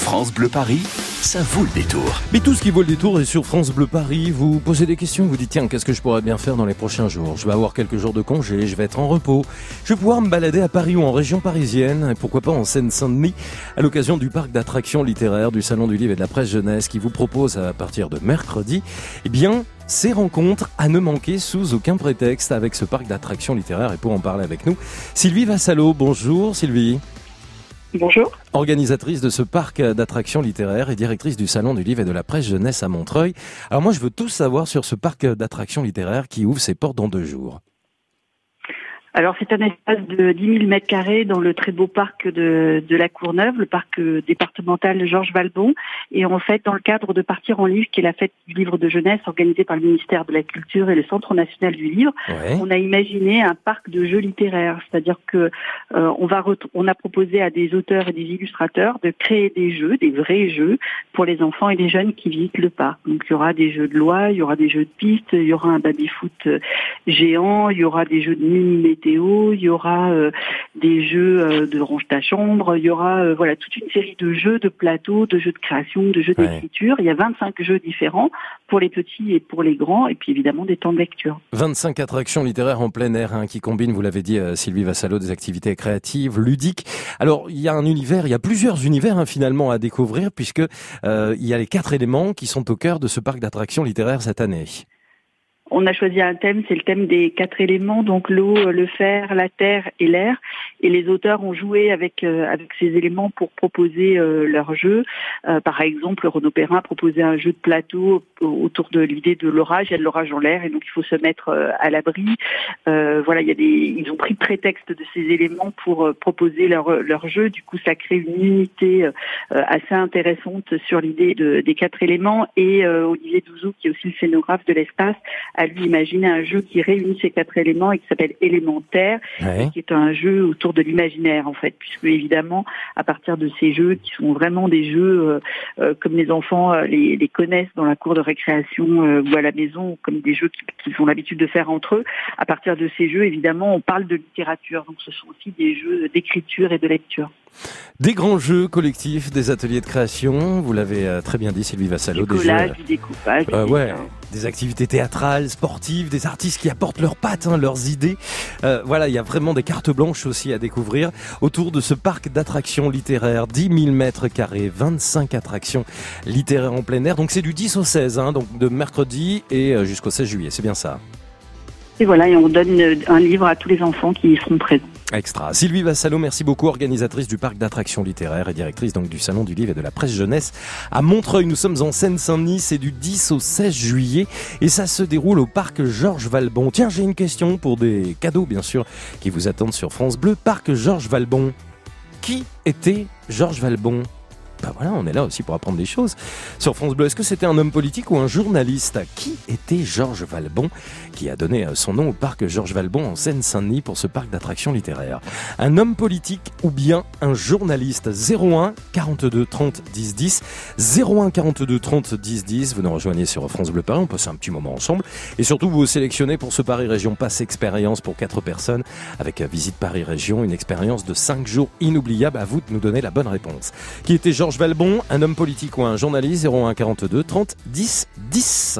France Bleu Paris, ça vaut le détour. Mais tout ce qui vaut le détour est sur France Bleu Paris. Vous posez des questions, vous dites tiens, qu'est-ce que je pourrais bien faire dans les prochains jours? Je vais avoir quelques jours de congé, je vais être en repos. Je vais pouvoir me balader à Paris ou en région parisienne, et pourquoi pas en Seine-Saint-Denis, à l'occasion du parc d'attractions littéraires du Salon du Livre et de la Presse Jeunesse qui vous propose à partir de mercredi, eh bien, ces rencontres à ne manquer sous aucun prétexte avec ce parc d'attractions littéraires. Et pour en parler avec nous, Sylvie Vassalo. Bonjour Sylvie. Bonjour. Organisatrice de ce parc d'attractions littéraires et directrice du Salon du Livre et de la Presse Jeunesse à Montreuil. Alors moi, je veux tout savoir sur ce parc d'attractions littéraires qui ouvre ses portes dans deux jours. Alors c'est un espace de 10 000 mètres carrés dans le très beau parc de, de la Courneuve, le parc euh, départemental Georges Valbon. Et en fait, dans le cadre de Partir en livre, qui est la fête du livre de jeunesse organisée par le ministère de la Culture et le Centre national du livre, on a imaginé un parc de jeux littéraires. C'est-à-dire que euh, on va on a proposé à des auteurs et des illustrateurs de créer des jeux, des vrais jeux pour les enfants et les jeunes qui visitent le parc. Donc il y aura des jeux de loi, il y aura des jeux de piste, il y aura un baby-foot euh, géant, il y aura des jeux de mini il y aura euh, des jeux euh, de range ta chambre, il y aura euh, voilà toute une série de jeux de plateau, de jeux de création, de jeux d'écriture. Il y a 25 jeux différents pour les petits et pour les grands, et puis évidemment des temps de lecture. 25 attractions littéraires en plein air hein, qui combinent, vous l'avez dit Sylvie Vassalo, des activités créatives, ludiques. Alors il y a un univers, il y a plusieurs univers hein, finalement à découvrir puisque il y a les quatre éléments qui sont au cœur de ce parc d'attractions littéraires cette année. On a choisi un thème, c'est le thème des quatre éléments, donc l'eau, le fer, la terre et l'air. Et les auteurs ont joué avec euh, ces éléments pour proposer euh, leur jeu. Euh, par exemple, Renaud Perrin a proposé un jeu de plateau autour de l'idée de l'orage. Il y a de l'orage en l'air et donc il faut se mettre à l'abri. voilà, ils ont pris prétexte de ces éléments pour proposer leur jeu. Du coup, ça crée une unité assez intéressante sur l'idée de, des quatre éléments. Et Olivier Douzou, qui est aussi le scénographe de l'espace, à lui imaginer un jeu qui réunit ces quatre éléments et qui s'appelle Élémentaire, qui est un jeu autour de l'imaginaire en fait, puisque évidemment à partir de ces jeux qui sont vraiment des jeux euh, euh, comme les enfants euh, les, les, connaissent dans la cour de récréation ou à la maison, comme des jeux qu'ils ont l'habitude de faire entre eux. À partir de ces jeux, évidemment, on parle de littérature, donc ce sont aussi des jeux d'écriture et de lecture. Des grands jeux collectifs, des ateliers de création, vous l'avez très bien dit Sylvie Vassalo. des collage, du découpage. ouais, des activités théâtrales, sportives, des artistes qui apportent leurs pattes, hein, leurs idées. Euh, voilà, il y a vraiment des cartes blanches aussi à découvrir autour de ce parc d'attractions littéraires. 10 000 mètres carrés, 25 attractions littéraires en plein air. Donc c'est du 10 au 16, hein, donc de mercredi et euh, jusqu'au 16 juillet, c'est bien ça. Et voilà, et on donne un livre à tous les enfants qui y seront présents. Extra. Sylvie Vassalo, merci beaucoup, organisatrice du parc d'attractions littéraires et directrice donc du salon du livre et de la presse jeunesse à Montreuil. Nous sommes en Seine-Saint-Denis, c'est du 10 au 16 juillet et ça se déroule au parc Georges Valbon. Tiens, j'ai une question pour des cadeaux bien sûr qui vous attendent sur France Bleu. Parc Georges Valbon. Qui était Georges Valbon? Bah voilà, on est là aussi pour apprendre des choses. Sur France Bleu, est-ce que c'était un homme politique ou un journaliste? Qui était Georges Valbon, qui a donné euh, son nom au parc Georges Valbon en Seine-Saint-Denis pour ce parc d'attractions littéraires? Un homme politique ou bien un journaliste? 01 42 30 10 10 01 42 30 10 10 Vous nous rejoignez sur France Bleu Paris, on passe un petit moment ensemble. Et surtout, vous sélectionnez pour ce Paris Région Passe Expérience pour 4 personnes avec Visite Paris Région, une expérience de 5 jours inoubliable. À vous de nous donner la bonne réponse. Qui était Georges Georges Valbon, un homme politique ou un journaliste 01 42 30 10 10.